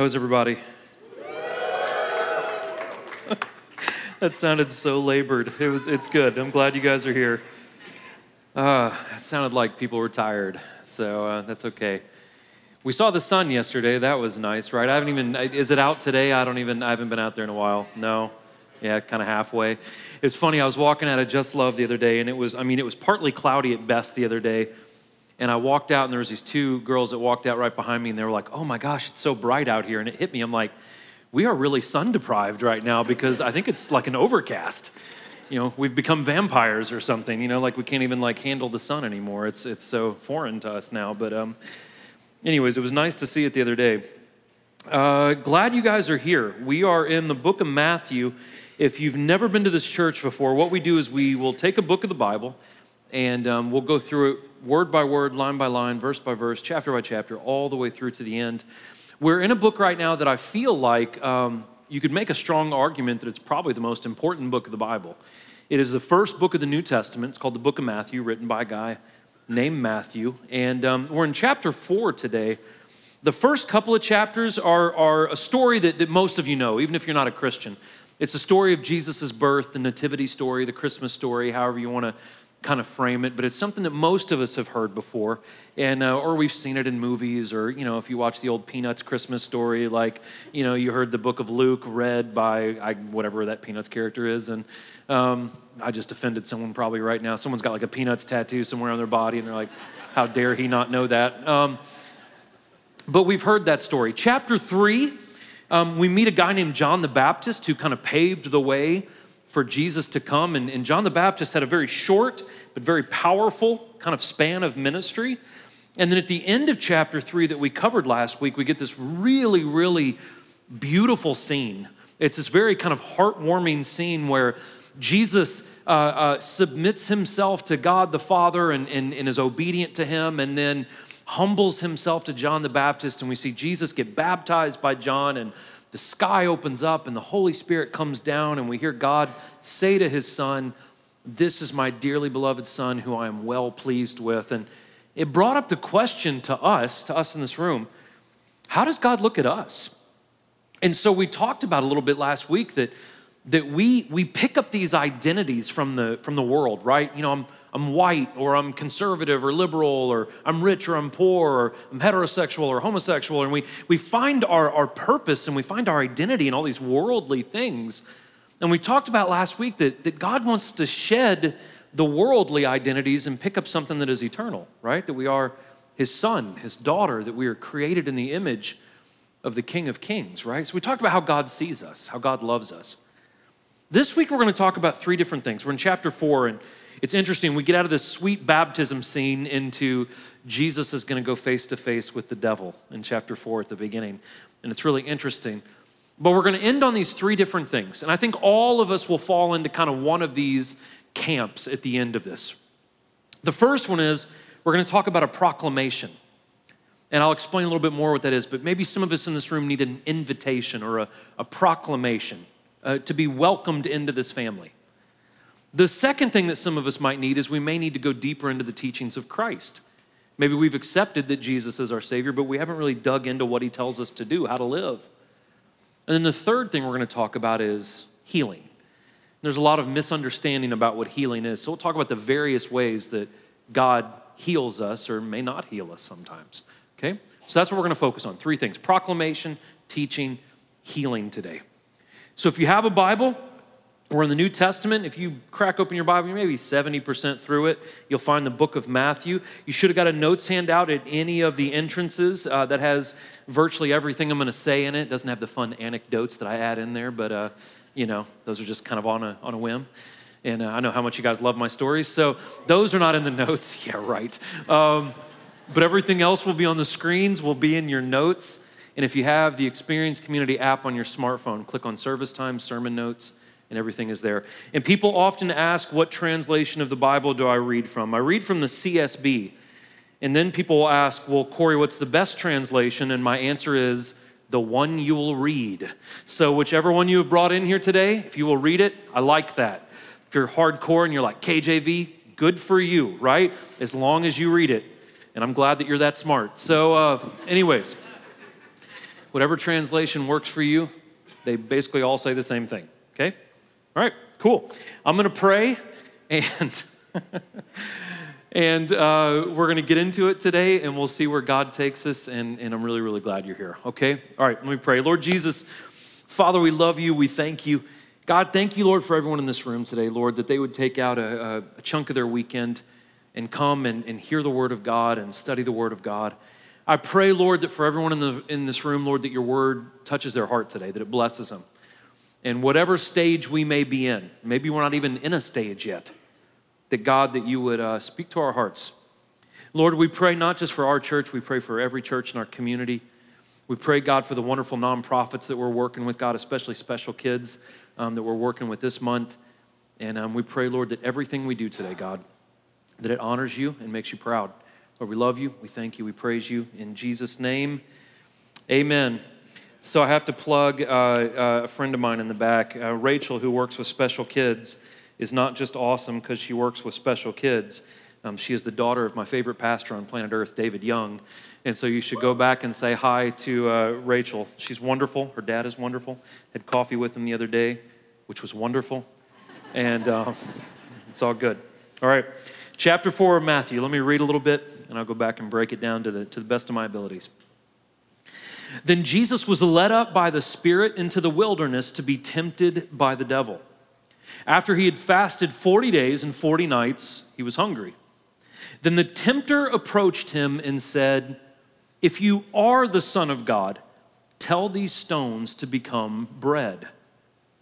How was everybody? that sounded so labored. It was. It's good. I'm glad you guys are here. Uh, that sounded like people were tired, so uh, that's okay. We saw the sun yesterday. That was nice, right? I haven't even. Is it out today? I don't even. I haven't been out there in a while. No. Yeah, kind of halfway. It's funny. I was walking out of Just Love the other day, and it was. I mean, it was partly cloudy at best the other day and I walked out, and there was these two girls that walked out right behind me, and they were like, "Oh my gosh, it's so bright out here!" And it hit me. I'm like, "We are really sun deprived right now because I think it's like an overcast. You know, we've become vampires or something. You know, like we can't even like handle the sun anymore. It's it's so foreign to us now." But um, anyways, it was nice to see it the other day. Uh, glad you guys are here. We are in the book of Matthew. If you've never been to this church before, what we do is we will take a book of the Bible and um, we'll go through it word by word, line by line, verse by verse, chapter by chapter, all the way through to the end. We're in a book right now that I feel like um, you could make a strong argument that it's probably the most important book of the Bible. It is the first book of the New Testament. It's called the Book of Matthew, written by a guy named Matthew. And um, we're in chapter four today. The first couple of chapters are, are a story that, that most of you know, even if you're not a Christian. It's the story of Jesus' birth, the nativity story, the Christmas story, however you want to kind of frame it, but it's something that most of us have heard before, and uh, or we've seen it in movies, or you know, if you watch the old Peanuts Christmas story, like you know, you heard the Book of Luke read by I, whatever that Peanuts character is, and um, I just offended someone probably right now. Someone's got like a Peanuts tattoo somewhere on their body, and they're like, "How dare he not know that?" Um, but we've heard that story. Chapter three, um, we meet a guy named John the Baptist who kind of paved the way for Jesus to come. And, and, John the Baptist had a very short but very powerful kind of span of ministry. And then at the end of chapter three that we covered last week, we get this really, really beautiful scene. It's this very kind of heartwarming scene where Jesus uh, uh, submits himself to God the Father and, and, and is obedient to him, and then humbles himself to John the Baptist. And we see Jesus get baptized by John and the sky opens up and the Holy Spirit comes down, and we hear God say to his son, This is my dearly beloved son who I am well pleased with. And it brought up the question to us, to us in this room, how does God look at us? And so we talked about a little bit last week that, that we, we pick up these identities from the, from the world, right? You know, I'm, I'm white or I'm conservative or liberal or I'm rich or I'm poor or I'm heterosexual or homosexual. And we, we find our, our purpose and we find our identity in all these worldly things. And we talked about last week that, that God wants to shed the worldly identities and pick up something that is eternal, right? That we are his son, his daughter, that we are created in the image of the King of Kings, right? So we talked about how God sees us, how God loves us. This week we're going to talk about three different things. We're in chapter four, and it's interesting. We get out of this sweet baptism scene into Jesus is going to go face to face with the devil in chapter four at the beginning. And it's really interesting. But we're going to end on these three different things. And I think all of us will fall into kind of one of these camps at the end of this. The first one is we're going to talk about a proclamation. And I'll explain a little bit more what that is, but maybe some of us in this room need an invitation or a, a proclamation uh, to be welcomed into this family. The second thing that some of us might need is we may need to go deeper into the teachings of Christ. Maybe we've accepted that Jesus is our Savior, but we haven't really dug into what He tells us to do, how to live. And then the third thing we're going to talk about is healing. There's a lot of misunderstanding about what healing is. So we'll talk about the various ways that God heals us or may not heal us sometimes. Okay? So that's what we're going to focus on. Three things proclamation, teaching, healing today. So if you have a Bible, we're in the New Testament. If you crack open your Bible, you're maybe 70% through it. You'll find the book of Matthew. You should have got a notes handout at any of the entrances uh, that has virtually everything I'm going to say in it. it. Doesn't have the fun anecdotes that I add in there, but uh, you know, those are just kind of on a, on a whim. And uh, I know how much you guys love my stories. So those are not in the notes. yeah, right. Um, but everything else will be on the screens, will be in your notes. And if you have the Experience Community app on your smartphone, click on service time, sermon notes and everything is there. And people often ask, What translation of the Bible do I read from? I read from the CSB. And then people will ask, Well, Corey, what's the best translation? And my answer is, the one you will read. So, whichever one you have brought in here today, if you will read it, I like that. If you're hardcore and you're like KJV, good for you, right? As long as you read it. And I'm glad that you're that smart. So, uh, anyways, whatever translation works for you, they basically all say the same thing, okay? All right, cool. I'm gonna pray and. and uh, we're going to get into it today and we'll see where God takes us. And, and I'm really, really glad you're here. Okay? All right, let me pray. Lord Jesus, Father, we love you. We thank you. God, thank you, Lord, for everyone in this room today, Lord, that they would take out a, a chunk of their weekend and come and, and hear the word of God and study the word of God. I pray, Lord, that for everyone in, the, in this room, Lord, that your word touches their heart today, that it blesses them. And whatever stage we may be in, maybe we're not even in a stage yet that God, that you would uh, speak to our hearts. Lord, we pray not just for our church, we pray for every church in our community. We pray, God, for the wonderful nonprofits that we're working with, God, especially Special Kids um, that we're working with this month. And um, we pray, Lord, that everything we do today, God, that it honors you and makes you proud. Lord, we love you. We thank you. We praise you. In Jesus' name, amen. So I have to plug uh, uh, a friend of mine in the back, uh, Rachel, who works with special kids is not just awesome because she works with special kids. Um, she is the daughter of my favorite pastor on planet Earth, David Young. And so you should go back and say hi to uh, Rachel. She's wonderful. Her dad is wonderful. Had coffee with him the other day, which was wonderful. And uh, it's all good. All right. Chapter 4 of Matthew. Let me read a little bit, and I'll go back and break it down to the, to the best of my abilities. Then Jesus was led up by the Spirit into the wilderness to be tempted by the devil. After he had fasted 40 days and 40 nights, he was hungry. Then the tempter approached him and said, If you are the Son of God, tell these stones to become bread.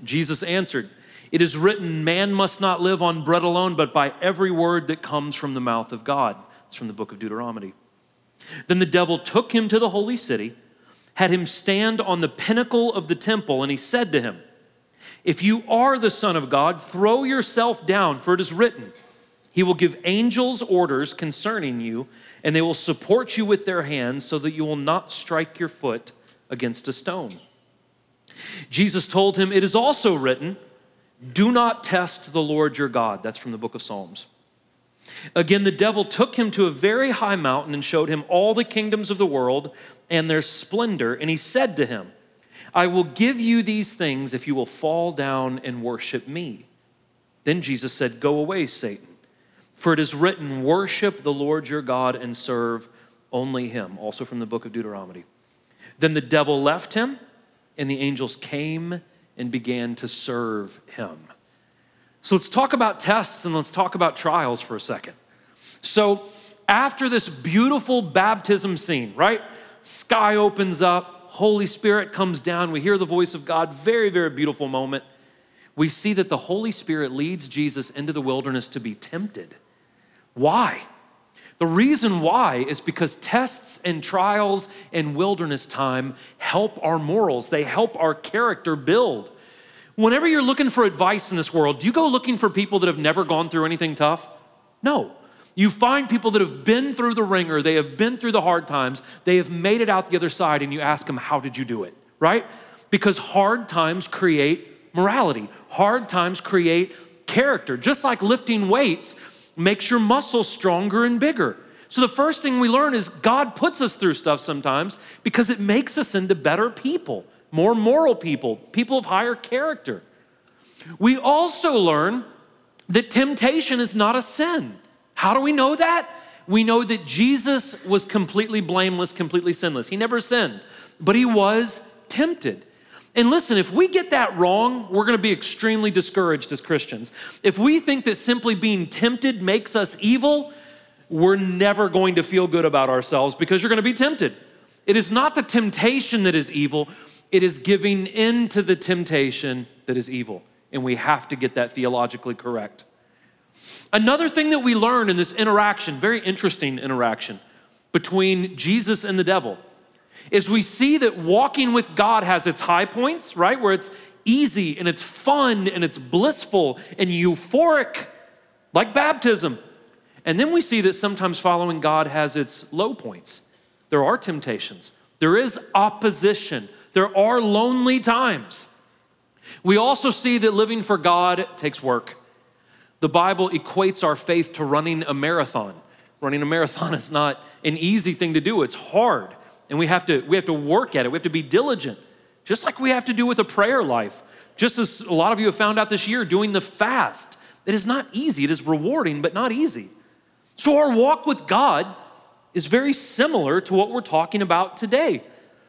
Jesus answered, It is written, Man must not live on bread alone, but by every word that comes from the mouth of God. It's from the book of Deuteronomy. Then the devil took him to the holy city, had him stand on the pinnacle of the temple, and he said to him, if you are the Son of God, throw yourself down, for it is written, He will give angels orders concerning you, and they will support you with their hands so that you will not strike your foot against a stone. Jesus told him, It is also written, Do not test the Lord your God. That's from the book of Psalms. Again, the devil took him to a very high mountain and showed him all the kingdoms of the world and their splendor, and he said to him, I will give you these things if you will fall down and worship me. Then Jesus said, Go away, Satan, for it is written, Worship the Lord your God and serve only him. Also from the book of Deuteronomy. Then the devil left him, and the angels came and began to serve him. So let's talk about tests and let's talk about trials for a second. So, after this beautiful baptism scene, right? Sky opens up, Holy Spirit comes down. We hear the voice of God. Very, very beautiful moment. We see that the Holy Spirit leads Jesus into the wilderness to be tempted. Why? The reason why is because tests and trials and wilderness time help our morals, they help our character build. Whenever you're looking for advice in this world, do you go looking for people that have never gone through anything tough? No. You find people that have been through the wringer, they have been through the hard times, they have made it out the other side, and you ask them, How did you do it? Right? Because hard times create morality, hard times create character. Just like lifting weights makes your muscles stronger and bigger. So, the first thing we learn is God puts us through stuff sometimes because it makes us into better people, more moral people, people of higher character. We also learn that temptation is not a sin. How do we know that? We know that Jesus was completely blameless, completely sinless. He never sinned, but he was tempted. And listen, if we get that wrong, we're gonna be extremely discouraged as Christians. If we think that simply being tempted makes us evil, we're never going to feel good about ourselves because you're gonna be tempted. It is not the temptation that is evil, it is giving in to the temptation that is evil. And we have to get that theologically correct. Another thing that we learn in this interaction, very interesting interaction between Jesus and the devil, is we see that walking with God has its high points, right? Where it's easy and it's fun and it's blissful and euphoric, like baptism. And then we see that sometimes following God has its low points. There are temptations, there is opposition, there are lonely times. We also see that living for God takes work. The Bible equates our faith to running a marathon. Running a marathon is not an easy thing to do, it's hard. and we have to we have to work at it. We have to be diligent, just like we have to do with a prayer life. Just as a lot of you have found out this year, doing the fast. It is not easy. It is rewarding, but not easy. So our walk with God is very similar to what we're talking about today.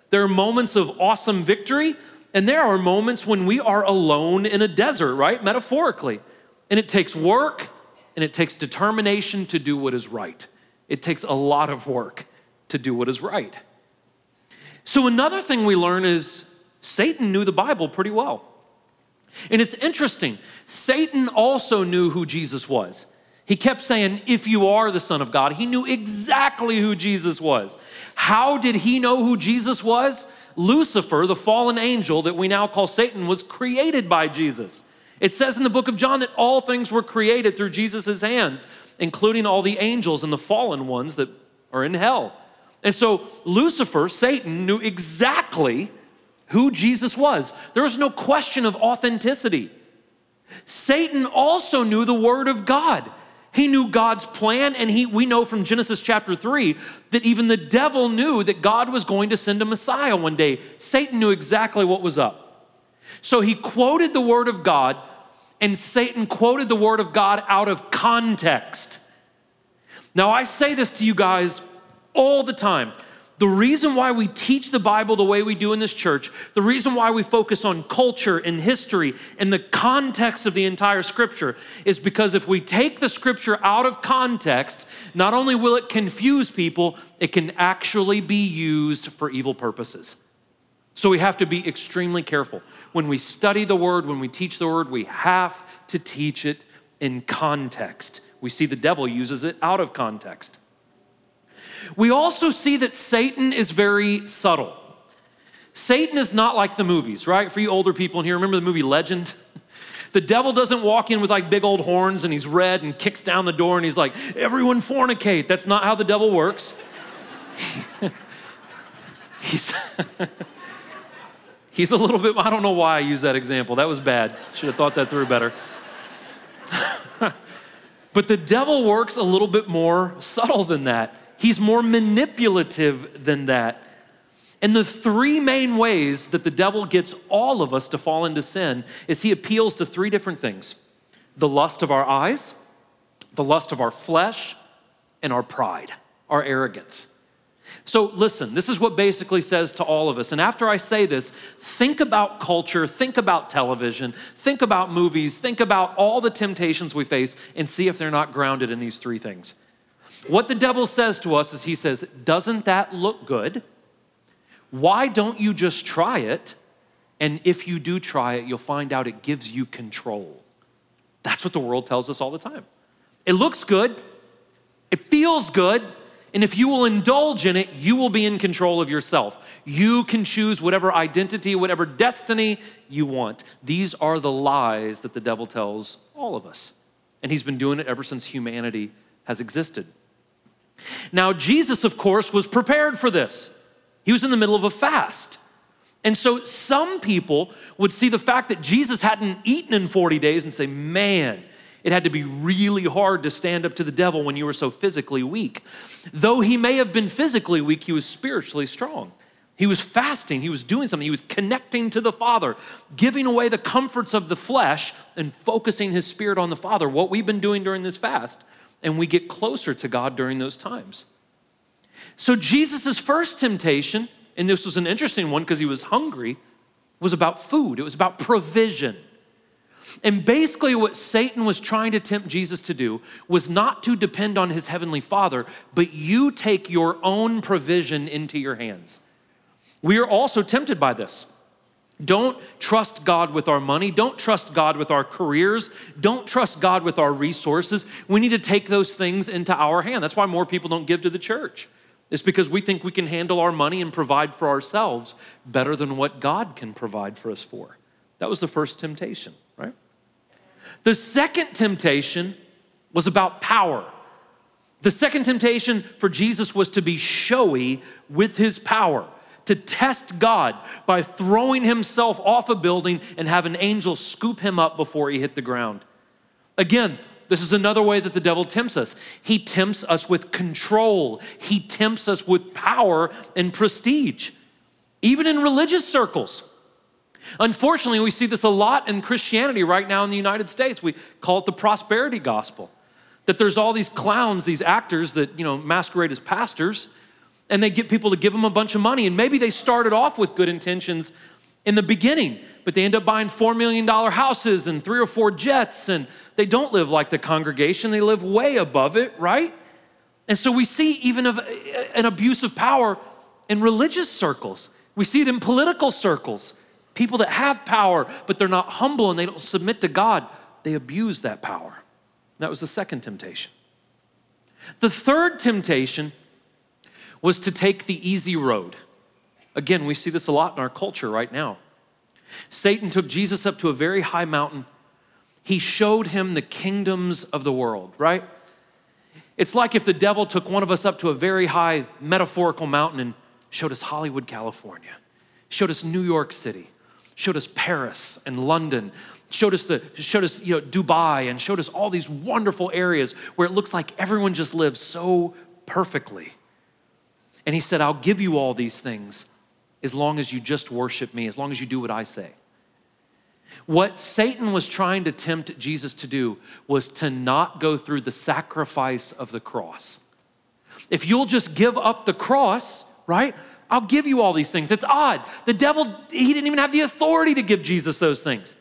There are moments of awesome victory, and there are moments when we are alone in a desert, right? Metaphorically. And it takes work and it takes determination to do what is right. It takes a lot of work to do what is right. So, another thing we learn is Satan knew the Bible pretty well. And it's interesting, Satan also knew who Jesus was. He kept saying, If you are the Son of God, he knew exactly who Jesus was. How did he know who Jesus was? Lucifer, the fallen angel that we now call Satan, was created by Jesus. It says in the book of John that all things were created through Jesus' hands, including all the angels and the fallen ones that are in hell. And so Lucifer, Satan, knew exactly who Jesus was. There was no question of authenticity. Satan also knew the Word of God. He knew God's plan, and he, we know from Genesis chapter 3 that even the devil knew that God was going to send a Messiah one day. Satan knew exactly what was up. So he quoted the Word of God, and Satan quoted the Word of God out of context. Now, I say this to you guys all the time. The reason why we teach the Bible the way we do in this church, the reason why we focus on culture and history and the context of the entire scripture is because if we take the scripture out of context, not only will it confuse people, it can actually be used for evil purposes. So we have to be extremely careful. When we study the word, when we teach the word, we have to teach it in context. We see the devil uses it out of context. We also see that Satan is very subtle. Satan is not like the movies, right? For you older people in here, remember the movie Legend? The devil doesn't walk in with like big old horns and he's red and kicks down the door and he's like, everyone fornicate. That's not how the devil works. he's, he's a little bit, I don't know why I used that example. That was bad. Should have thought that through better. but the devil works a little bit more subtle than that. He's more manipulative than that. And the three main ways that the devil gets all of us to fall into sin is he appeals to three different things the lust of our eyes, the lust of our flesh, and our pride, our arrogance. So, listen, this is what basically says to all of us. And after I say this, think about culture, think about television, think about movies, think about all the temptations we face, and see if they're not grounded in these three things. What the devil says to us is he says, Doesn't that look good? Why don't you just try it? And if you do try it, you'll find out it gives you control. That's what the world tells us all the time. It looks good, it feels good, and if you will indulge in it, you will be in control of yourself. You can choose whatever identity, whatever destiny you want. These are the lies that the devil tells all of us. And he's been doing it ever since humanity has existed. Now, Jesus, of course, was prepared for this. He was in the middle of a fast. And so some people would see the fact that Jesus hadn't eaten in 40 days and say, man, it had to be really hard to stand up to the devil when you were so physically weak. Though he may have been physically weak, he was spiritually strong. He was fasting, he was doing something, he was connecting to the Father, giving away the comforts of the flesh and focusing his spirit on the Father. What we've been doing during this fast and we get closer to God during those times. So, Jesus' first temptation, and this was an interesting one because he was hungry, was about food, it was about provision. And basically, what Satan was trying to tempt Jesus to do was not to depend on his heavenly Father, but you take your own provision into your hands. We are also tempted by this. Don't trust God with our money. Don't trust God with our careers. Don't trust God with our resources. We need to take those things into our hand. That's why more people don't give to the church. It's because we think we can handle our money and provide for ourselves better than what God can provide for us for. That was the first temptation? The second temptation was about power. The second temptation for Jesus was to be showy with his power to test God by throwing himself off a building and have an angel scoop him up before he hit the ground. Again, This is another way that the devil tempts us. He tempts us with control, he tempts us with power and prestige, even in religious circles. Unfortunately, we see this a lot in Christianity right now in the United States. We call it the prosperity gospel. That there's all these clowns, these actors that, you know, masquerade as pastors, and they get people to give them a bunch of money. And maybe they started off with good intentions in the beginning, but they end up buying $4 million houses and three or four jets, and they don't live like the congregation, they live way above it, right? And so we see even of an abuse of power in religious circles. We see it in political circles. People that have power, but they're not humble and they don't submit to God, they abuse that power. That was the second temptation. The third temptation was to take the easy road. Again, we see this a lot in our culture right now. Satan took Jesus up to a very high mountain. He showed him the kingdoms of the world, right? It's like if the devil took one of us up to a very high metaphorical mountain and showed us Hollywood, California, showed us New York City, showed us Paris and London, showed us the showed us you know Dubai and showed us all these wonderful areas where it looks like everyone just lives so perfectly. And he said, I'll give you all these things as long as you just worship me, as long as you do what I say. What Satan was trying to tempt Jesus to do was to not go through the sacrifice of the cross. If you'll just give up the cross, right? I'll give you all these things. It's odd. The devil, he didn't even have the authority to give Jesus those things.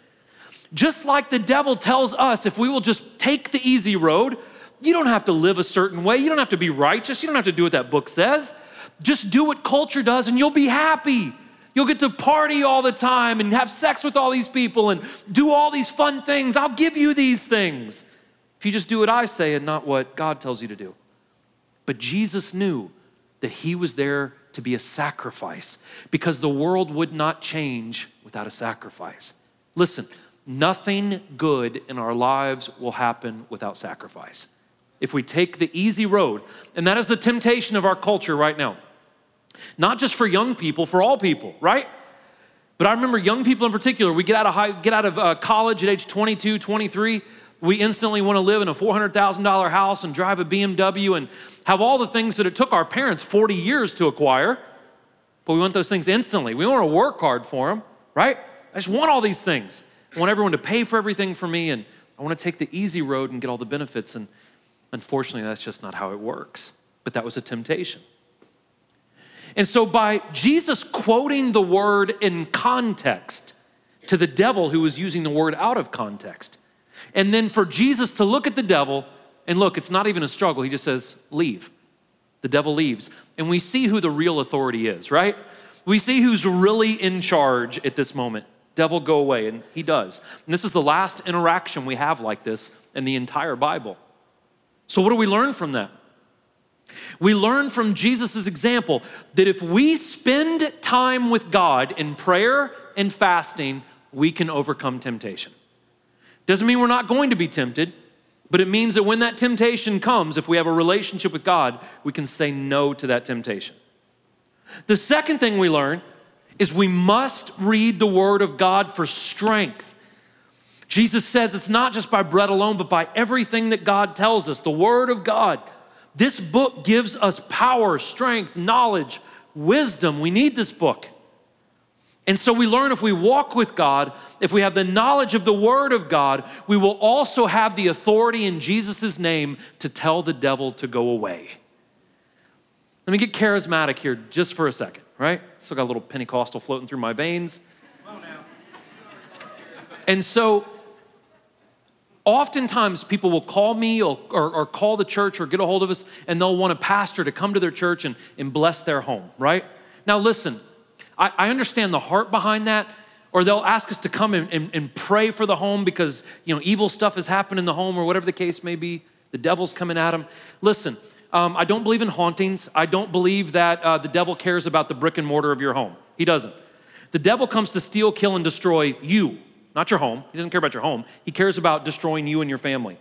Just like the devil tells us, if we will just take the easy road, you don't have to live a certain way. You don't have to be righteous. You don't have to do what that book says. Just do what culture does and you'll be happy. You'll get to party all the time and have sex with all these people and do all these fun things. I'll give you these things if you just do what I say and not what God tells you to do. But Jesus knew that he was there to be a sacrifice because the world would not change without a sacrifice. Listen, nothing good in our lives will happen without sacrifice. If we take the easy road, and that is the temptation of our culture right now. Not just for young people, for all people, right? But I remember young people in particular, we get out of, high, get out of uh, college at age 22, 23, we instantly want to live in a $400,000 house and drive a BMW and have all the things that it took our parents 40 years to acquire. But we want those things instantly. We want to work hard for them, right? I just want all these things. I want everyone to pay for everything for me, and I want to take the easy road and get all the benefits. And unfortunately, that's just not how it works. But that was a temptation. And so, by Jesus quoting the word in context to the devil who was using the word out of context, and then for Jesus to look at the devil and look, it's not even a struggle. He just says, Leave. The devil leaves. And we see who the real authority is, right? We see who's really in charge at this moment. Devil, go away. And he does. And this is the last interaction we have like this in the entire Bible. So, what do we learn from that? We learn from Jesus' example that if we spend time with God in prayer and fasting, we can overcome temptation. Doesn't mean we're not going to be tempted, but it means that when that temptation comes, if we have a relationship with God, we can say no to that temptation. The second thing we learn is we must read the Word of God for strength. Jesus says it's not just by bread alone, but by everything that God tells us, the Word of God. This book gives us power, strength, knowledge, wisdom. We need this book. And so we learn if we walk with God, if we have the knowledge of the Word of God, we will also have the authority in Jesus' name to tell the devil to go away. Let me get charismatic here just for a second, right? Still got a little Pentecostal floating through my veins. And so Oftentimes, people will call me or, or, or, call the church or get a hold of us, and they'll want a pastor to come to their church and, and bless their home, right? Now, listen, I, I understand the heart behind that, or they'll ask us to come and, and, and pray for the home because, you know, evil stuff has happened in the home or whatever the case may be. The devil's coming at them. Listen, um, I don't believe in hauntings. I don't believe that uh, the devil cares about the brick and mortar of your home. He doesn't. The devil comes to steal, kill, and destroy you not your home. He doesn't care about your home. He cares about destroying you and your family.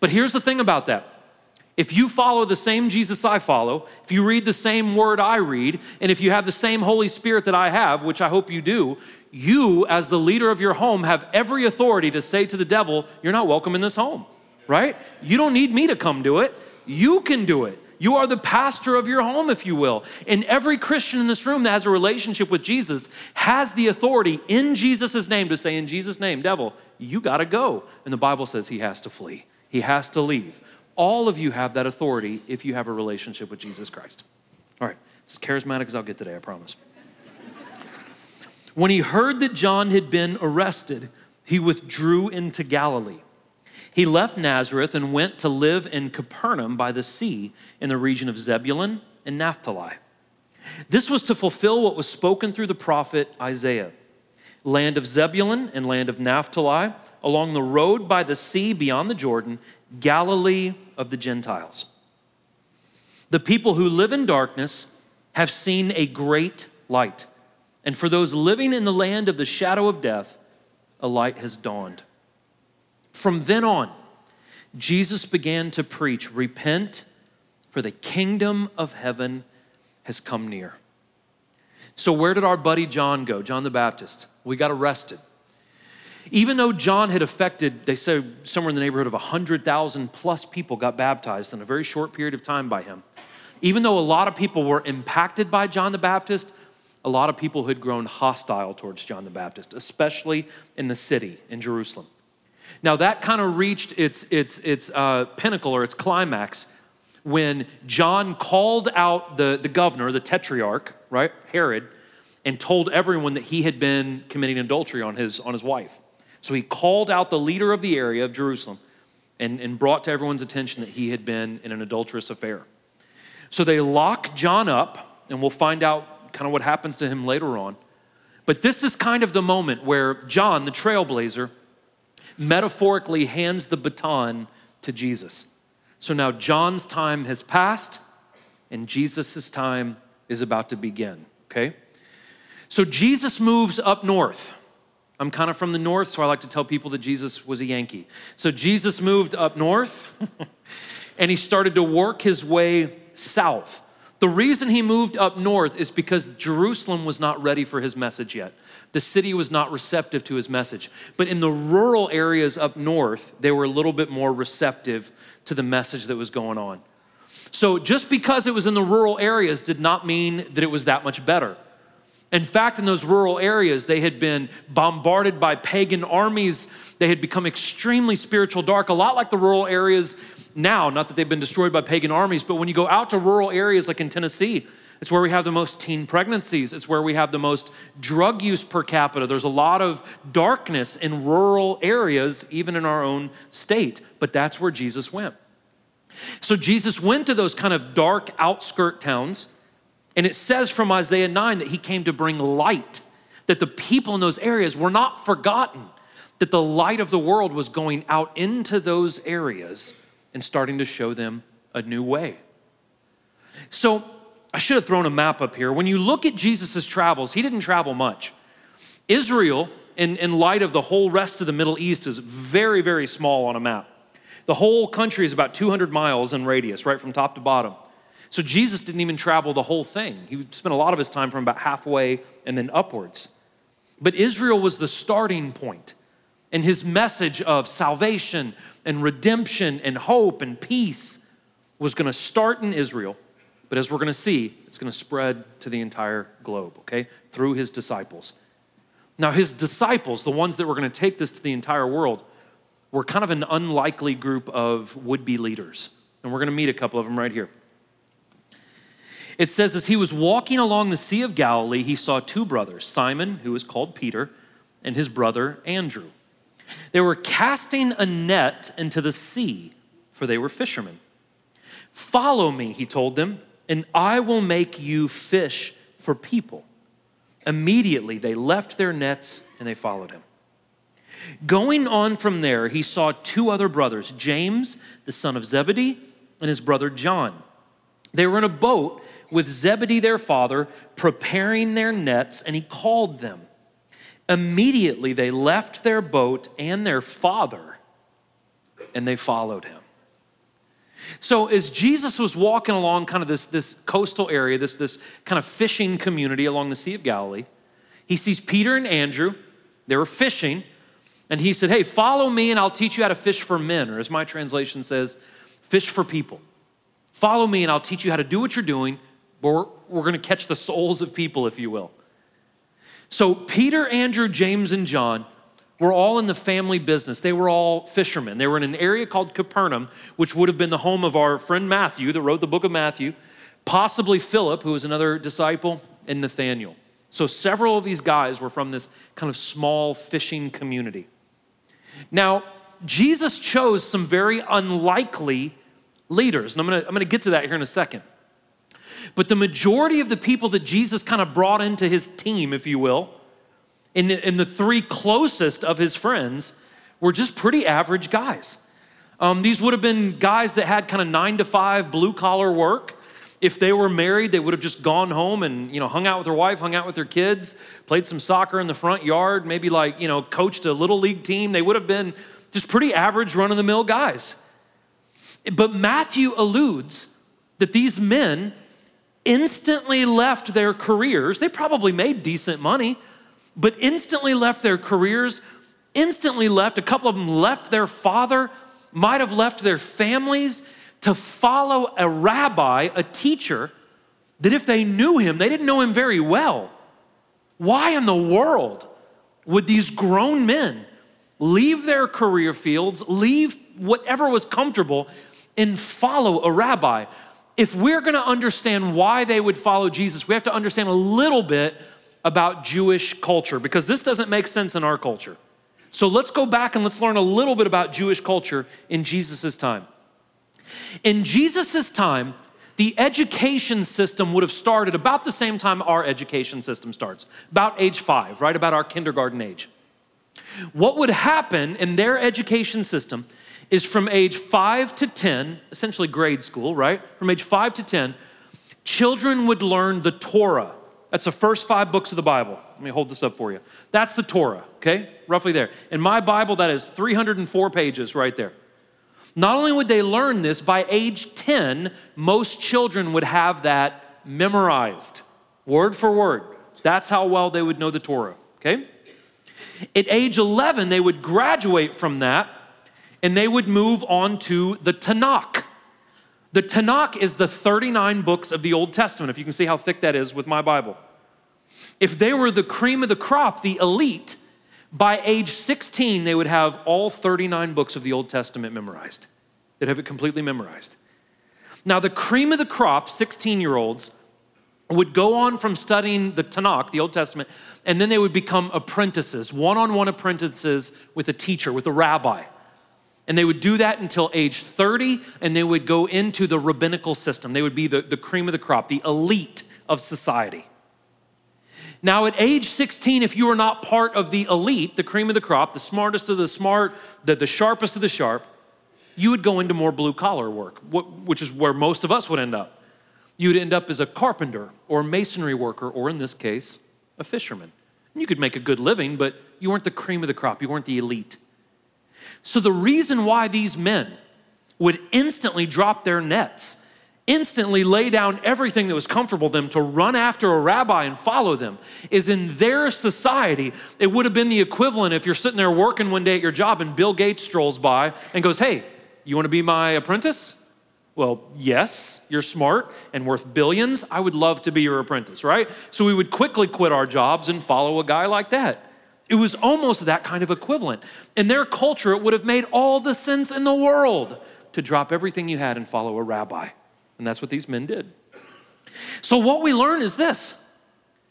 But here's the thing about that. If you follow the same Jesus I follow, if you read the same word I read, and if you have the same Holy Spirit that I have, which I hope you do, you, as the leader of your home, have every authority to say to the devil, You're not welcome in this home, right? You don't need me to come do it. You can do it. You are the pastor of your home, if you will. And every Christian in this room that has a relationship with Jesus has the authority in Jesus' name to say, In Jesus' name, devil, you got to go. And the Bible says he has to flee, he has to leave. All of you have that authority if you have a relationship with Jesus Christ. All right, as charismatic as I'll get today, I promise. when he heard that John had been arrested, he withdrew into Galilee. He left Nazareth and went to live in Capernaum by the sea in the region of Zebulun and Naphtali. This was to fulfill what was spoken through the prophet Isaiah land of Zebulun and land of Naphtali, along the road by the sea beyond the Jordan, Galilee of the Gentiles. The people who live in darkness have seen a great light. And for those living in the land of the shadow of death, a light has dawned. From then on, Jesus began to preach, Repent, for the kingdom of heaven has come near. So, where did our buddy John go? John the Baptist. We got arrested. Even though John had affected, they say somewhere in the neighborhood of 100,000 plus people got baptized in a very short period of time by him. Even though a lot of people were impacted by John the Baptist, a lot of people had grown hostile towards John the Baptist, especially in the city in Jerusalem. Now, that kind of reached its, its, its uh, pinnacle or its climax when John called out the, the governor, the tetrarch, right, Herod, and told everyone that he had been committing adultery on his, on his wife. So he called out the leader of the area of Jerusalem and, and brought to everyone's attention that he had been in an adulterous affair. So they lock John up, and we'll find out kind of what happens to him later on. But this is kind of the moment where John, the trailblazer, metaphorically hands the baton to Jesus. So now John's time has passed and Jesus' time is about to begin, okay? So Jesus moves up north. I'm kind of from the north, so I like to tell people that Jesus was a Yankee. So Jesus moved up north and he started to work his way south. The reason he moved up north is because Jerusalem was not ready for his message yet the city was not receptive to his message. But in the rural areas up north, they were a little bit more receptive to the message that was going on. So just because it was in the rural areas did not mean that it was that much better. In fact, in those rural areas, they had been bombarded by pagan armies. They had become extremely spiritual dark, a lot like the rural areas now. Not that they've been destroyed by pagan armies, but when you go out to rural areas like in Tennessee, it's where we have the most teen pregnancies. It's where we have the most drug use per capita. There's a lot of darkness in rural areas, even in our own state. But that's where Jesus went. So Jesus went to those kind of dark outskirt towns. And it says from Isaiah 9 that he came to bring light, that the people in those areas were not forgotten, that the light of the world was going out into those areas and starting to show them a new way. So I should have thrown a map up here. When you look at Jesus' travels, he didn't travel much. Israel, in, in light of the whole rest of the Middle East, is very, very small on a map. The whole country is about 200 miles in radius, right from top to bottom. So Jesus didn't even travel the whole thing. He spent a lot of his time from about halfway and then upwards. But Israel was the starting point, and his message of salvation and redemption and hope and peace was going to start in Israel but as we're going to see, it's going to spread to the entire globe, okay? Through his disciples. Now, his disciples, the ones that were going to take this to the entire world, were kind of an unlikely group of would be leaders. And we're going to meet a couple of them right here. It says, as he was walking along the Sea of Galilee, he saw two brothers, Simon, who is called Peter, and his brother Andrew. They were casting a net into the sea, for they were fishermen. Follow me, he told them and I will make you fish for people. Immediately they left their nets and they followed him. Going on from there, he saw two other brothers, James, the son of Zebedee, and his brother John. They were in a boat with Zebedee, their father, preparing their nets, and he called them. Immediately they left their boat and their father, and they followed him. So as Jesus was walking along kind of this, this coastal area, this, this kind of fishing community along the Sea of Galilee, he sees Peter and Andrew. They were fishing, And he said, Hey, follow me and I'll teach you how to fish for men, or as my translation says, fish for people. Follow me and I'll teach you how to do what you're doing, but we're, we're going to catch the souls of people, if you will. So, Peter, Andrew, James, and John were all in the family business. They were all fishermen. They were in an area called Capernaum, which would have been the home of our friend Matthew, that wrote the book of Matthew, possibly Philip, who was another disciple, and Nathaniel. So, several of these guys were from this kind of small fishing community. Now, Jesus chose some very unlikely leaders, and I'm gonna, I'm gonna get to that here in a second. But the majority of the people that Jesus kind of brought into his team, if you will, in the, in the three closest of his friends, were just pretty average guys. Um, these would have been guys that had kind of nine to five blue collar work. If they were married, they would have just gone home and you know hung out with their wife, hung out with their kids, played some soccer in the front yard, maybe like you know coached a little league team. They would have been just pretty average, run of the mill guys. But Matthew alludes that these men instantly left their careers. They probably made decent money, but instantly left their careers, instantly left, a couple of them left their father, might have left their families to follow a rabbi, a teacher, that if they knew him, they didn't know him very well. Why in the world would these grown men leave their career fields, leave whatever was comfortable, and follow a rabbi? If we're gonna understand why they would follow Jesus, we have to understand a little bit about Jewish culture because this doesn't make sense in our culture. So let's go back and let's learn a little bit about Jewish culture in Jesus' time. In Jesus' time, the education system would have started about the same time our education system starts, about age five, right? About our kindergarten age. What would happen in their education system is from age five to 10, essentially grade school, right? From age five to 10, children would learn the Torah. That's the first five books of the Bible. Let me hold this up for you. That's the Torah, okay? Roughly there. In my Bible, that is 304 pages right there. Not only would they learn this, by age 10, most children would have that memorized, word for word. That's how well they would know the Torah, okay? At age 11, they would graduate from that and they would move on to the Tanakh. The Tanakh is the 39 books of the Old Testament, if you can see how thick that is with my Bible. If they were the cream of the crop, the elite, by age 16, they would have all 39 books of the Old Testament memorized. They'd have it completely memorized. Now, the cream of the crop, 16 year olds, would go on from studying the Tanakh, the Old Testament, and then they would become apprentices, one on one apprentices with a teacher, with a rabbi. And they would do that until age 30, and they would go into the rabbinical system. They would be the, the cream of the crop, the elite of society. Now, at age 16, if you are not part of the elite, the cream of the crop, the smartest of the smart, the, the sharpest of the sharp, you would go into more blue collar work, which is where most of us would end up. You'd end up as a carpenter or a masonry worker, or in this case, a fisherman. You could make a good living, but you weren't the cream of the crop, you weren't the elite. So, the reason why these men would instantly drop their nets, instantly lay down everything that was comfortable them to run after a rabbi and follow them is in their society, it would have been the equivalent if you're sitting there working one day at your job and Bill Gates strolls by and goes, Hey, you wanna be my apprentice? Well, yes, you're smart and worth billions. I would love to be your apprentice, right? So we would quickly quit our jobs and follow a guy like that. It was almost that kind of equivalent. In their culture, it would have made all the sense in the world to drop everything you had and follow a rabbi. And that's what these men did. So, what we learn is this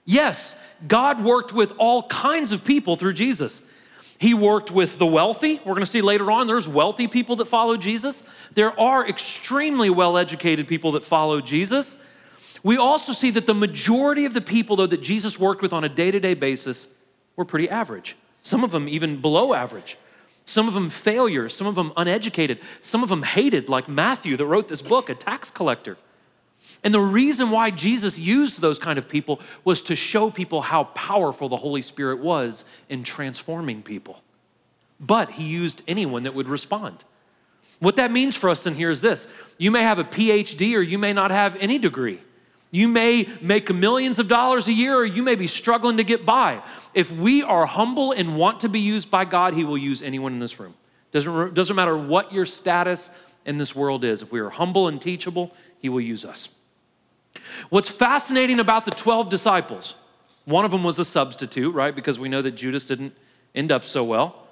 yes, God worked with all kinds of people through Jesus. He worked with the wealthy. We're going to see later on there's wealthy people that follow Jesus. There are extremely well educated people that follow Jesus. We also see that the majority of the people, though, that Jesus worked with on a day to day basis were pretty average. Some of them even below average. Some of them failures, some of them uneducated, some of them hated, like Matthew that wrote this book, a tax collector. And the reason why Jesus used those kind of people was to show people how powerful the Holy Spirit was in transforming people. But he used anyone that would respond. What that means for us in here is this you may have a PhD or you may not have any degree. You may make millions of dollars a year, or you may be struggling to get by. If we are humble and want to be used by God, He will use anyone in this room. Doesn't, doesn't matter what your status in this world is. If we are humble and teachable, He will use us. What's fascinating about the 12 disciples, one of them was a substitute, right? Because we know that Judas didn't end up so well.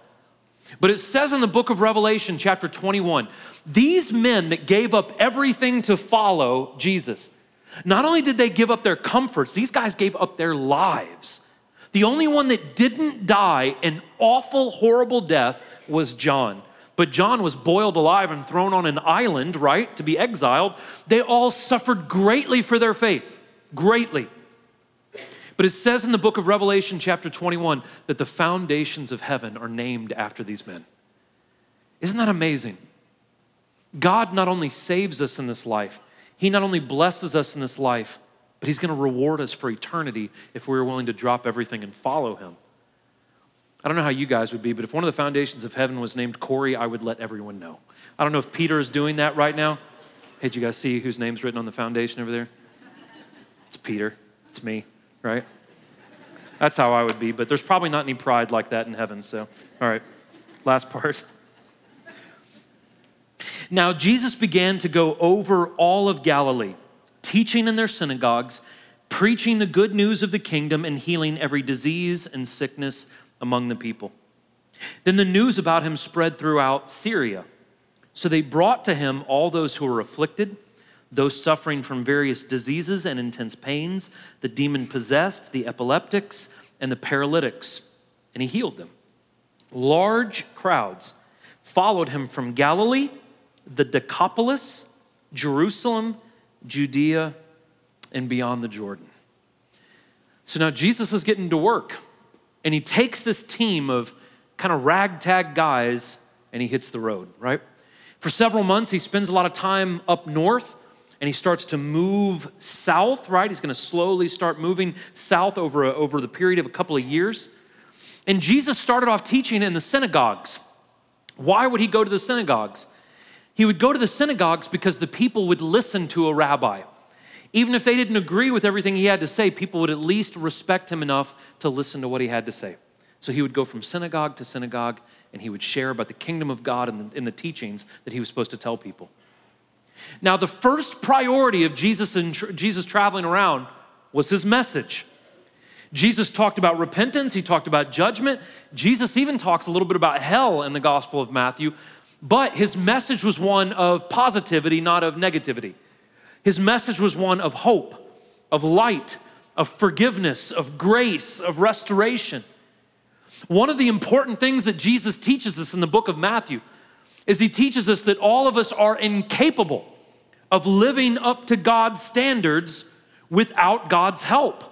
But it says in the book of Revelation, chapter 21, these men that gave up everything to follow Jesus, not only did they give up their comforts, these guys gave up their lives. The only one that didn't die an awful, horrible death was John. But John was boiled alive and thrown on an island, right, to be exiled. They all suffered greatly for their faith, greatly. But it says in the book of Revelation, chapter 21, that the foundations of heaven are named after these men. Isn't that amazing? God not only saves us in this life, He not only blesses us in this life, but He's going to reward us for eternity if we're willing to drop everything and follow Him. I don't know how you guys would be, but if one of the foundations of heaven was named Corey, I would let everyone know. I don't know if Peter is doing that right now. Hey, did you guys see whose name's written on the foundation over there? It's Peter. It's me, right? That's how I would be, but there's probably not any pride like that in heaven, so, all right. Last part. Now, Jesus began to go over all of Galilee, teaching in their synagogues, preaching the good news of the kingdom, and healing every disease and sickness among the people. Then the news about him spread throughout Syria. So they brought to him all those who were afflicted, those suffering from various diseases and intense pains, the demon possessed, the epileptics, and the paralytics, and he healed them. Large crowds followed him from Galilee, the Decapolis, Jerusalem, Judea, and beyond the Jordan. So now Jesus is getting to work. And he takes this team of kind of ragtag guys and he hits the road, right? For several months, he spends a lot of time up north and he starts to move south, right? He's going to slowly start moving south over, a, over the period of a couple of years. And Jesus started off teaching in the synagogues. Why would he go to the synagogues? He would go to the synagogues because the people would listen to a rabbi. Even if they didn't agree with everything he had to say, people would at least respect him enough to listen to what he had to say. So he would go from synagogue to synagogue and he would share about the kingdom of God and the, the teachings that he was supposed to tell people. Now, the first priority of Jesus and Jesus traveling around was his message. Jesus talked about repentance, he talked about judgment. Jesus even talks a little bit about hell in the Gospel of Matthew, but his message was one of positivity, not of negativity. His message was one of hope, of light, of forgiveness, of grace, of restoration. One of the important things that Jesus teaches us in the book of Matthew is he teaches us that all of us are incapable of living up to God's standards without God's help.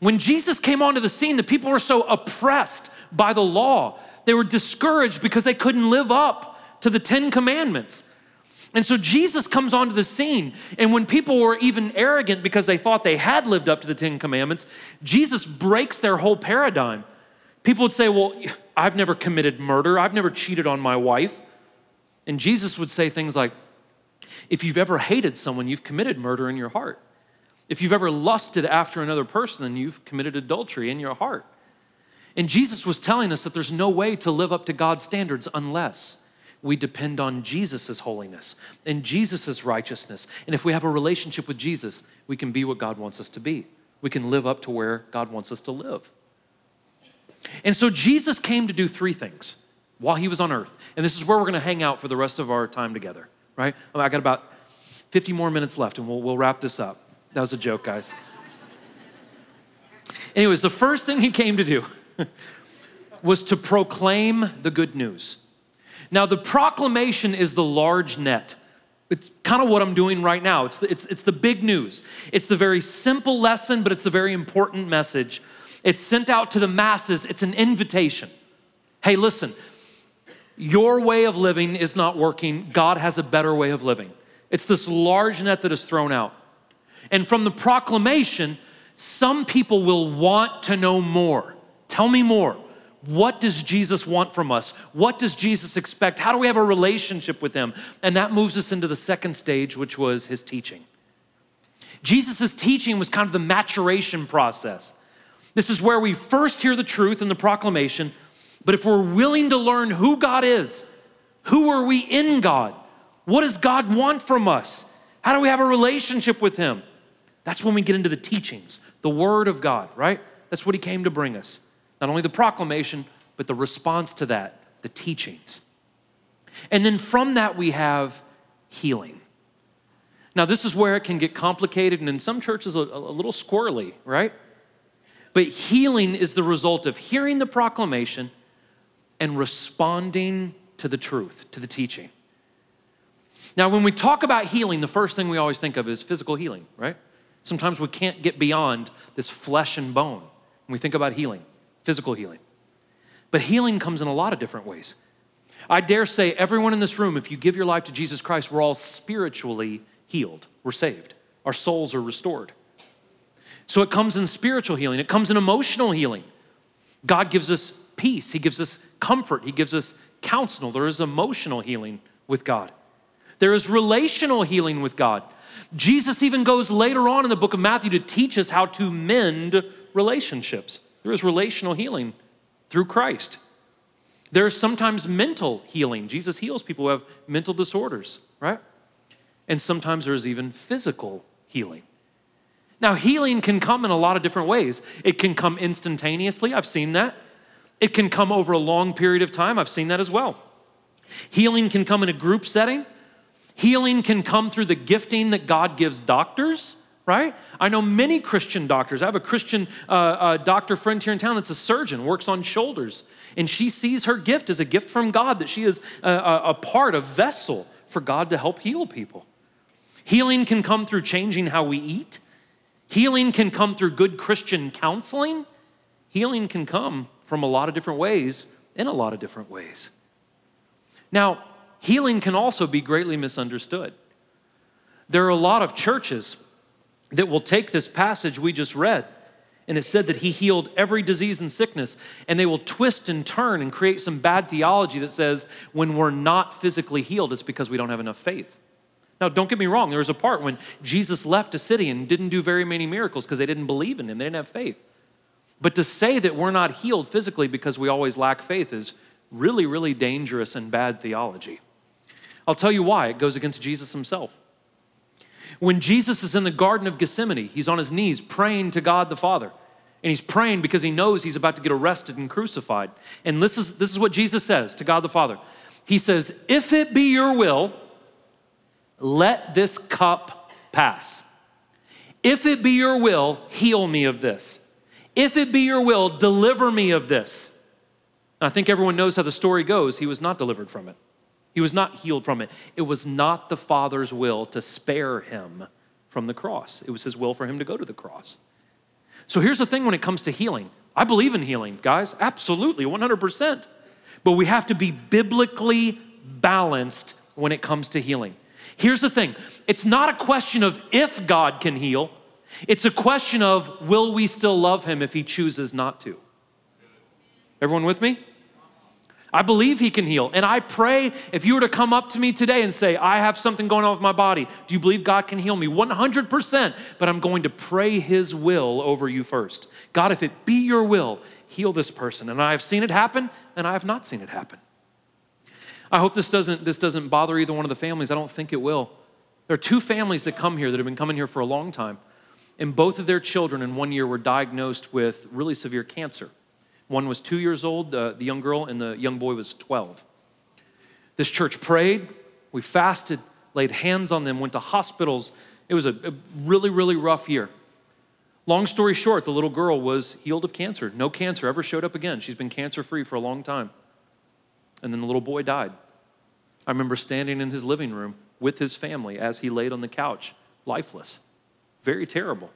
When Jesus came onto the scene, the people were so oppressed by the law. They were discouraged because they couldn't live up to the Ten Commandments. And so Jesus comes onto the scene, and when people were even arrogant because they thought they had lived up to the Ten Commandments, Jesus breaks their whole paradigm. People would say, Well, I've never committed murder, I've never cheated on my wife. And Jesus would say things like, If you've ever hated someone, you've committed murder in your heart. If you've ever lusted after another person, then you've committed adultery in your heart. And Jesus was telling us that there's no way to live up to God's standards unless we depend on Jesus' holiness and Jesus' righteousness. And if we have a relationship with Jesus, we can be what God wants us to be. We can live up to where God wants us to live. And so Jesus came to do three things while he was on earth. And this is where we're going to hang out for the rest of our time together, right? I got about 50 more minutes left and we'll, we'll wrap this up. That was a joke, guys. Anyways, the first thing he came to do was to proclaim the good news. Now, the proclamation is the large net. It's kind of what I'm doing right now. It's the, it's, it's the big news. It's the very simple lesson, but it's the very important message. It's sent out to the masses, it's an invitation. Hey, listen, your way of living is not working. God has a better way of living. It's this large net that is thrown out. And from the proclamation, some people will want to know more. Tell me more. What does Jesus want from us? What does Jesus expect? How do we have a relationship with him? And that moves us into the second stage, which was his teaching. Jesus' teaching was kind of the maturation process. This is where we first hear the truth in the proclamation, but if we're willing to learn who God is, who are we in God? What does God want from us? How do we have a relationship with Him? That's when we get into the teachings, the Word of God, right? That's what He came to bring us. Not only the proclamation, but the response to that, the teachings. And then from that, we have healing. Now, this is where it can get complicated and in some churches a, a little squirrely, right? But healing is the result of hearing the proclamation and responding to the truth, to the teaching. Now, when we talk about healing, the first thing we always think of is physical healing, right? Sometimes we can't get beyond this flesh and bone when we think about healing, physical healing. But healing comes in a lot of different ways. I dare say, everyone in this room, if you give your life to Jesus Christ, we're all spiritually healed. We're saved. Our souls are restored. So it comes in spiritual healing, it comes in emotional healing. God gives us peace, He gives us comfort, He gives us counsel. There is emotional healing with God, there is relational healing with God. Jesus even goes later on in the book of Matthew to teach us how to mend relationships. There is relational healing through Christ. There is sometimes mental healing. Jesus heals people who have mental disorders, right? And sometimes there is even physical healing. Now, healing can come in a lot of different ways. It can come instantaneously, I've seen that. It can come over a long period of time, I've seen that as well. Healing can come in a group setting. Healing can come through the gifting that God gives doctors, right? I know many Christian doctors. I have a Christian uh, uh, doctor friend here in town that's a surgeon, works on shoulders, and she sees her gift as a gift from God, that she is a, a, a part, a vessel for God to help heal people. Healing can come through changing how we eat. Healing can come through good Christian counseling. Healing can come from a lot of different ways, in a lot of different ways. Now, healing can also be greatly misunderstood. There are a lot of churches that will take this passage we just read, and it said that he healed every disease and sickness, and they will twist and turn and create some bad theology that says when we're not physically healed, it's because we don't have enough faith. Now, don't get me wrong, there was a part when Jesus left a city and didn't do very many miracles because they didn't believe in him, they didn't have faith. But to say that we're not healed physically because we always lack faith is really, really dangerous and bad theology. I'll tell you why. It goes against Jesus himself. When Jesus is in the Garden of Gethsemane, he's on his knees praying to God the Father. And he's praying because he knows he's about to get arrested and crucified. And this is, this is what Jesus says to God the Father He says, If it be your will, let this cup pass. If it be your will, heal me of this. If it be your will, deliver me of this. And I think everyone knows how the story goes. He was not delivered from it, he was not healed from it. It was not the Father's will to spare him from the cross, it was his will for him to go to the cross. So here's the thing when it comes to healing I believe in healing, guys, absolutely, 100%. But we have to be biblically balanced when it comes to healing. Here's the thing it's not a question of if God can heal, it's a question of will we still love him if he chooses not to? Everyone with me? I believe he can heal. And I pray if you were to come up to me today and say, I have something going on with my body, do you believe God can heal me? 100%. But I'm going to pray his will over you first. God, if it be your will, heal this person. And I have seen it happen, and I have not seen it happen. I hope this doesn't, this doesn't bother either one of the families. I don't think it will. There are two families that come here that have been coming here for a long time and both of their children in one year were diagnosed with really severe cancer. One was two years old, uh, the young girl, and the young boy was 12. This church prayed, we fasted, laid hands on them, went to hospitals. It was a, a really, really rough year. Long story short, the little girl was healed of cancer. No cancer ever showed up again. She's been cancer free for a long time. And then the little boy died. I remember standing in his living room with his family as he laid on the couch, lifeless. Very terrible.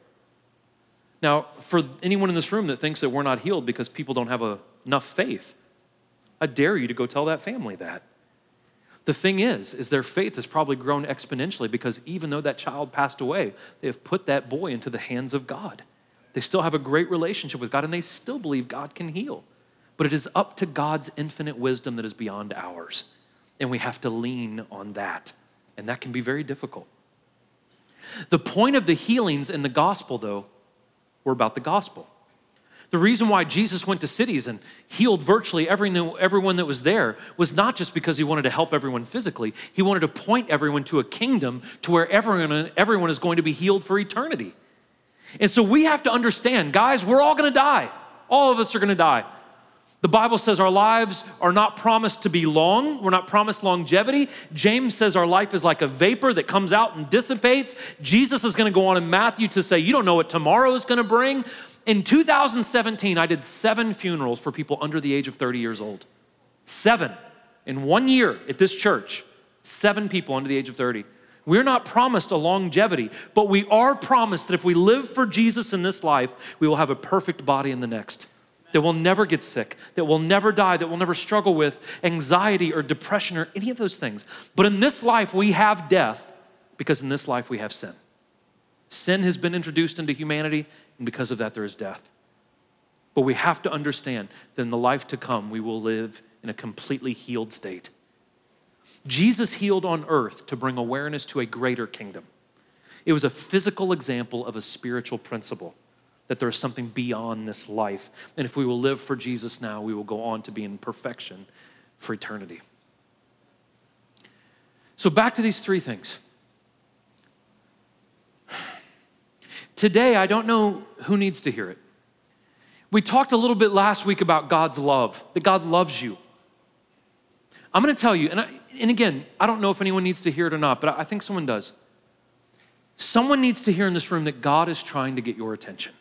Now, for anyone in this room that thinks that we're not healed because people don't have a, enough faith, I dare you to go tell that family that. The thing is, is their faith has probably grown exponentially because even though that child passed away, they have put that boy into the hands of God. They still have a great relationship with God and they still believe God can heal. But it is up to God's infinite wisdom that is beyond ours. And we have to lean on that. And that can be very difficult. The point of the healings in the gospel, though, were about the gospel. The reason why Jesus went to cities and healed virtually every, everyone that was there was not just because he wanted to help everyone physically, he wanted to point everyone to a kingdom to where everyone, everyone is going to be healed for eternity. And so we have to understand, guys, we're all gonna die. All of us are gonna die. The Bible says our lives are not promised to be long. We're not promised longevity. James says our life is like a vapor that comes out and dissipates. Jesus is going to go on in Matthew to say, You don't know what tomorrow is going to bring. In 2017, I did seven funerals for people under the age of 30 years old. Seven. In one year at this church, seven people under the age of 30. We're not promised a longevity, but we are promised that if we live for Jesus in this life, we will have a perfect body in the next that will never get sick, that will never die, that will never struggle with anxiety or depression or any of those things. But in this life, we have death because in this life we have sin. Sin has been introduced into humanity, and because of that, there is death. But we have to understand that in the life to come, we will live in a completely healed state. Jesus healed on earth to bring awareness to a greater kingdom. It was a physical example of a spiritual principle that there is something beyond this life. And if we will live for Jesus now, we will go on to be in perfection for eternity. So, back to these three things. Today, I don't know who needs to hear it. We talked a little bit last week about God's love, that God loves you. I'm gonna tell you, and, I, and again, I don't know if anyone needs to hear it or not, but I think someone does. Someone needs to hear in this room that God is trying to get your attention.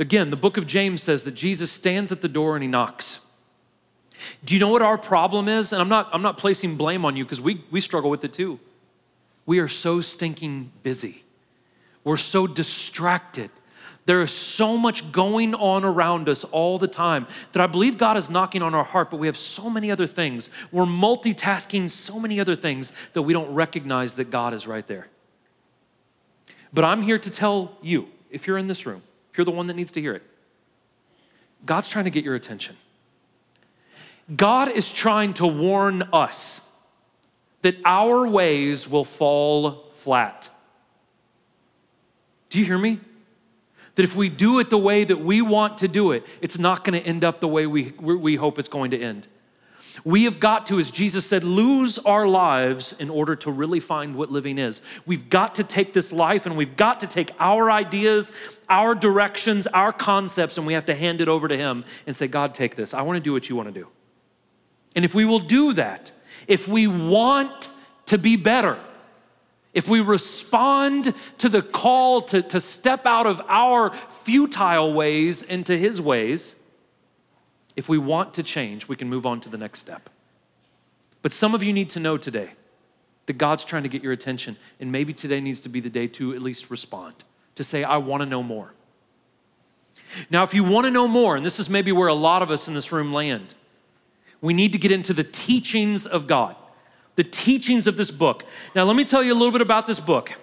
Again, the book of James says that Jesus stands at the door and he knocks. Do you know what our problem is? And I'm not, I'm not placing blame on you because we, we struggle with it too. We are so stinking busy. We're so distracted. There is so much going on around us all the time that I believe God is knocking on our heart, but we have so many other things. We're multitasking so many other things that we don't recognize that God is right there. But I'm here to tell you, if you're in this room, you're the one that needs to hear it. God's trying to get your attention. God is trying to warn us that our ways will fall flat. Do you hear me? That if we do it the way that we want to do it, it's not going to end up the way we, we hope it's going to end. We have got to, as Jesus said, lose our lives in order to really find what living is. We've got to take this life and we've got to take our ideas, our directions, our concepts, and we have to hand it over to Him and say, God, take this. I want to do what you want to do. And if we will do that, if we want to be better, if we respond to the call to, to step out of our futile ways into His ways, if we want to change, we can move on to the next step. But some of you need to know today that God's trying to get your attention, and maybe today needs to be the day to at least respond, to say, I want to know more. Now, if you want to know more, and this is maybe where a lot of us in this room land, we need to get into the teachings of God, the teachings of this book. Now, let me tell you a little bit about this book.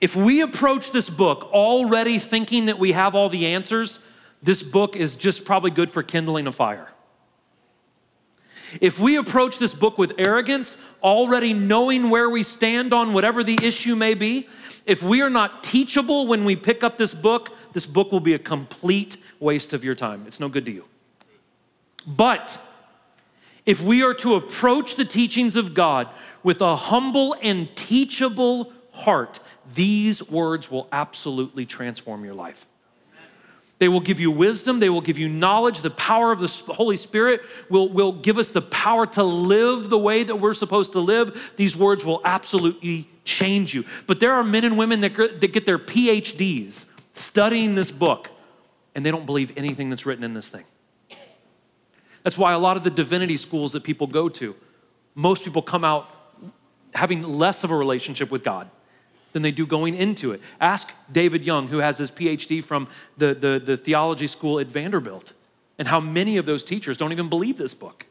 If we approach this book already thinking that we have all the answers, this book is just probably good for kindling a fire. If we approach this book with arrogance, already knowing where we stand on whatever the issue may be, if we are not teachable when we pick up this book, this book will be a complete waste of your time. It's no good to you. But if we are to approach the teachings of God with a humble and teachable heart, these words will absolutely transform your life. They will give you wisdom. They will give you knowledge. The power of the Holy Spirit will, will give us the power to live the way that we're supposed to live. These words will absolutely change you. But there are men and women that, that get their PhDs studying this book, and they don't believe anything that's written in this thing. That's why a lot of the divinity schools that people go to, most people come out having less of a relationship with God than they do going into it. Ask David Young, who has his PhD from the, the, the theology school at Vanderbilt, and how many of those teachers don't even believe this book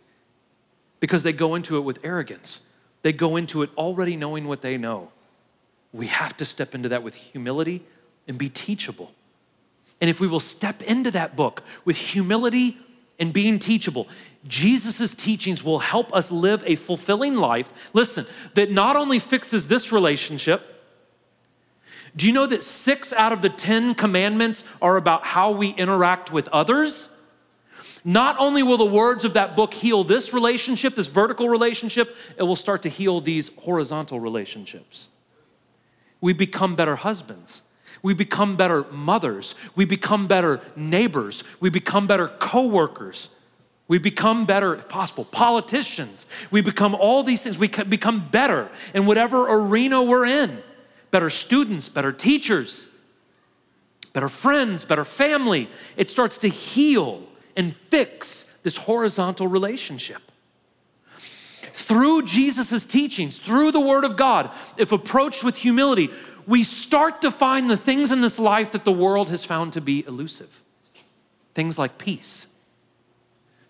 because they go into it with arrogance. They go into it already knowing what they know. We have to step into that with humility and be teachable. And if we will step into that book with humility and being teachable. Jesus' teachings will help us live a fulfilling life, listen, that not only fixes this relationship, do you know that six out of the 10 commandments are about how we interact with others? Not only will the words of that book heal this relationship, this vertical relationship, it will start to heal these horizontal relationships. We become better husbands. We become better mothers. We become better neighbors. We become better coworkers. We become better, if possible, politicians. We become all these things. We become better in whatever arena we're in better students, better teachers, better friends, better family. It starts to heal and fix this horizontal relationship. Through Jesus' teachings, through the Word of God, if approached with humility, we start to find the things in this life that the world has found to be elusive. Things like peace.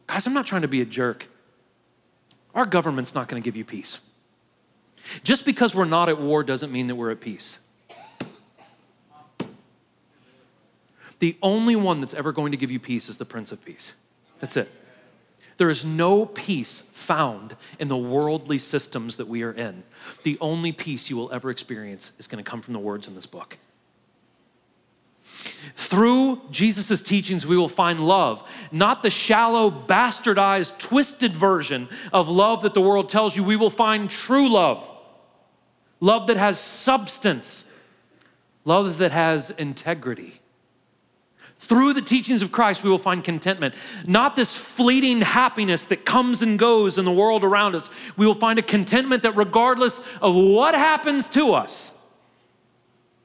Guys, I'm not trying to be a jerk. Our government's not going to give you peace. Just because we're not at war doesn't mean that we're at peace. The only one that's ever going to give you peace is the Prince of Peace. That's it. There is no peace found in the worldly systems that we are in. The only peace you will ever experience is going to come from the words in this book. Through Jesus' teachings, we will find love, not the shallow, bastardized, twisted version of love that the world tells you. We will find true love, love that has substance, love that has integrity. Through the teachings of Christ, we will find contentment. Not this fleeting happiness that comes and goes in the world around us. We will find a contentment that, regardless of what happens to us,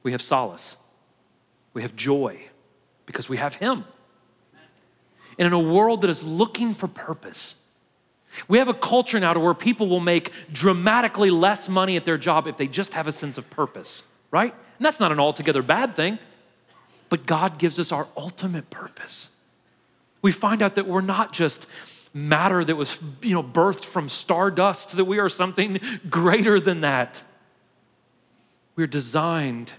we have solace, we have joy, because we have Him. And in a world that is looking for purpose, we have a culture now to where people will make dramatically less money at their job if they just have a sense of purpose, right? And that's not an altogether bad thing but God gives us our ultimate purpose. We find out that we're not just matter that was you know birthed from stardust that we are something greater than that we're designed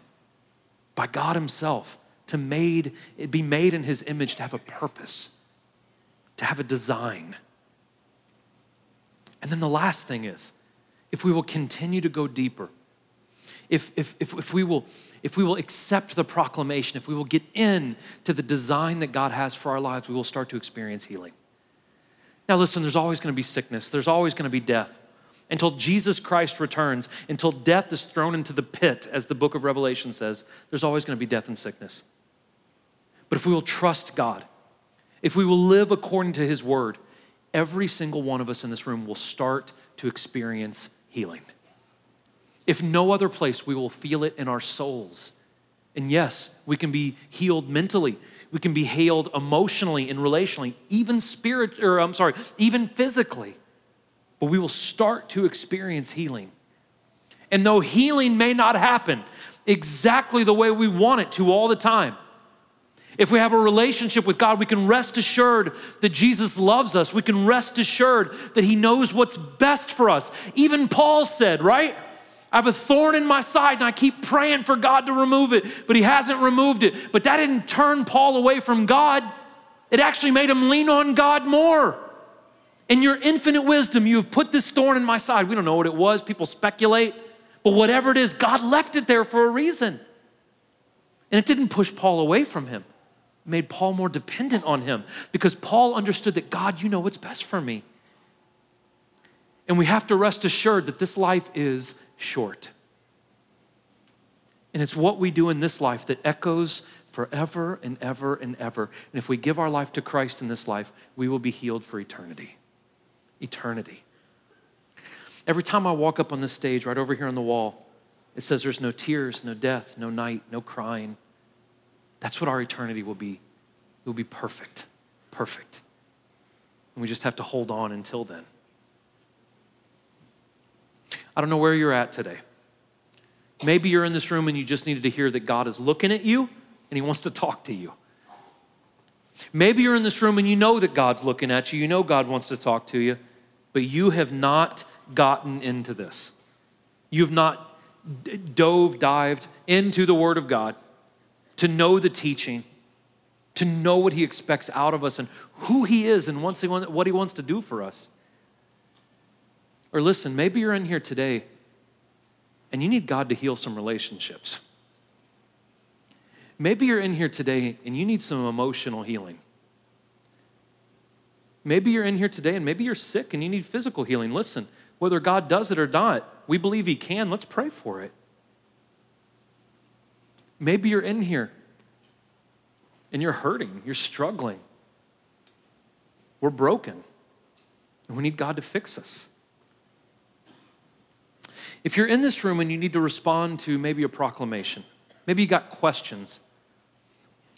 by god himself to made be made in his image to have a purpose to have a design and then the last thing is if we will continue to go deeper if if if, if we will if we will accept the proclamation, if we will get in to the design that God has for our lives, we will start to experience healing. Now, listen, there's always going to be sickness, there's always going to be death. Until Jesus Christ returns, until death is thrown into the pit, as the book of Revelation says, there's always going to be death and sickness. But if we will trust God, if we will live according to His word, every single one of us in this room will start to experience healing. If no other place, we will feel it in our souls. And yes, we can be healed mentally. We can be healed emotionally and relationally, even spirit or I'm sorry, even physically. But we will start to experience healing. And though healing may not happen exactly the way we want it to all the time, if we have a relationship with God, we can rest assured that Jesus loves us. We can rest assured that He knows what's best for us. Even Paul said, right? I have a thorn in my side and I keep praying for God to remove it, but He hasn't removed it. But that didn't turn Paul away from God, it actually made him lean on God more. In your infinite wisdom, you have put this thorn in my side. We don't know what it was, people speculate, but whatever it is, God left it there for a reason. And it didn't push Paul away from Him. Made Paul more dependent on him because Paul understood that God, you know what's best for me. And we have to rest assured that this life is short. And it's what we do in this life that echoes forever and ever and ever. And if we give our life to Christ in this life, we will be healed for eternity. Eternity. Every time I walk up on this stage, right over here on the wall, it says there's no tears, no death, no night, no crying. That's what our eternity will be. It will be perfect, perfect. And we just have to hold on until then. I don't know where you're at today. Maybe you're in this room and you just needed to hear that God is looking at you and He wants to talk to you. Maybe you're in this room and you know that God's looking at you, you know God wants to talk to you, but you have not gotten into this. You've not dove, dived into the Word of God to know the teaching, to know what He expects out of us and who He is and what He wants to do for us. Or listen, maybe you're in here today and you need God to heal some relationships. Maybe you're in here today and you need some emotional healing. Maybe you're in here today and maybe you're sick and you need physical healing. Listen, whether God does it or not, we believe He can. Let's pray for it. Maybe you're in here and you're hurting, you're struggling. We're broken, and we need God to fix us. If you're in this room and you need to respond to maybe a proclamation, maybe you got questions,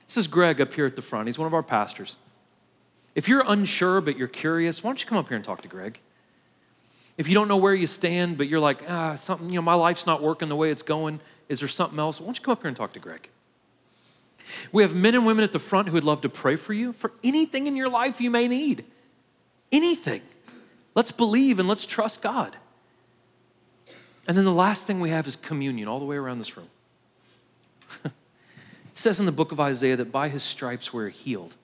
this is Greg up here at the front. He's one of our pastors. If you're unsure but you're curious, why don't you come up here and talk to Greg? If you don't know where you stand, but you're like, ah, something, you know, my life's not working the way it's going, is there something else? Why don't you come up here and talk to Greg? We have men and women at the front who would love to pray for you for anything in your life you may need. Anything. Let's believe and let's trust God. And then the last thing we have is communion all the way around this room. it says in the book of Isaiah that by his stripes we're healed.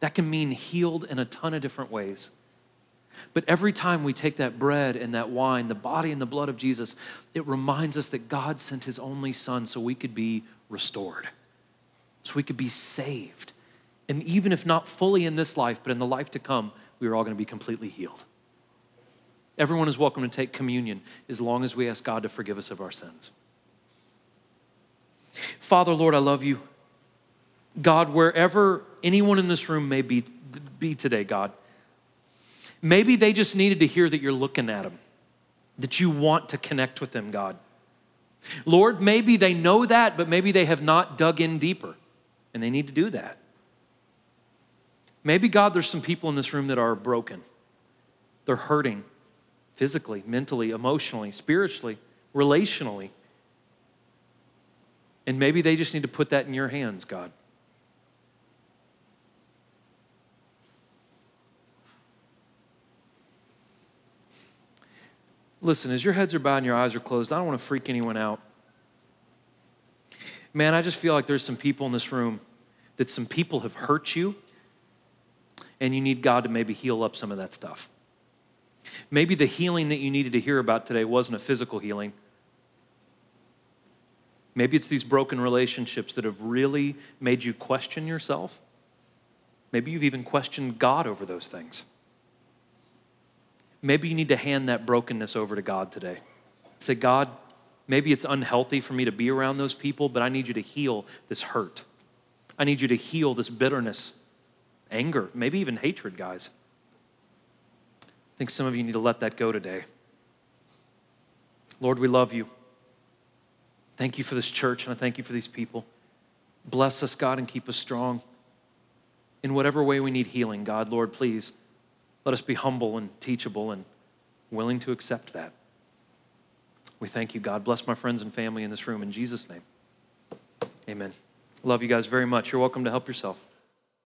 That can mean healed in a ton of different ways. But every time we take that bread and that wine, the body and the blood of Jesus, it reminds us that God sent his only son so we could be restored, so we could be saved. And even if not fully in this life, but in the life to come, we are all going to be completely healed. Everyone is welcome to take communion as long as we ask God to forgive us of our sins. Father, Lord, I love you. God, wherever anyone in this room may be, be today, God, maybe they just needed to hear that you're looking at them, that you want to connect with them, God. Lord, maybe they know that, but maybe they have not dug in deeper, and they need to do that. Maybe, God, there's some people in this room that are broken, they're hurting physically, mentally, emotionally, spiritually, relationally. And maybe they just need to put that in your hands, God. Listen, as your heads are bowed and your eyes are closed, I don't want to freak anyone out. Man, I just feel like there's some people in this room that some people have hurt you, and you need God to maybe heal up some of that stuff. Maybe the healing that you needed to hear about today wasn't a physical healing. Maybe it's these broken relationships that have really made you question yourself. Maybe you've even questioned God over those things. Maybe you need to hand that brokenness over to God today. Say, God, maybe it's unhealthy for me to be around those people, but I need you to heal this hurt. I need you to heal this bitterness, anger, maybe even hatred, guys. I think some of you need to let that go today. Lord, we love you. Thank you for this church, and I thank you for these people. Bless us, God, and keep us strong. In whatever way we need healing, God, Lord, please let us be humble and teachable and willing to accept that. We thank you, God. Bless my friends and family in this room in Jesus' name. Amen. Love you guys very much. You're welcome to help yourself.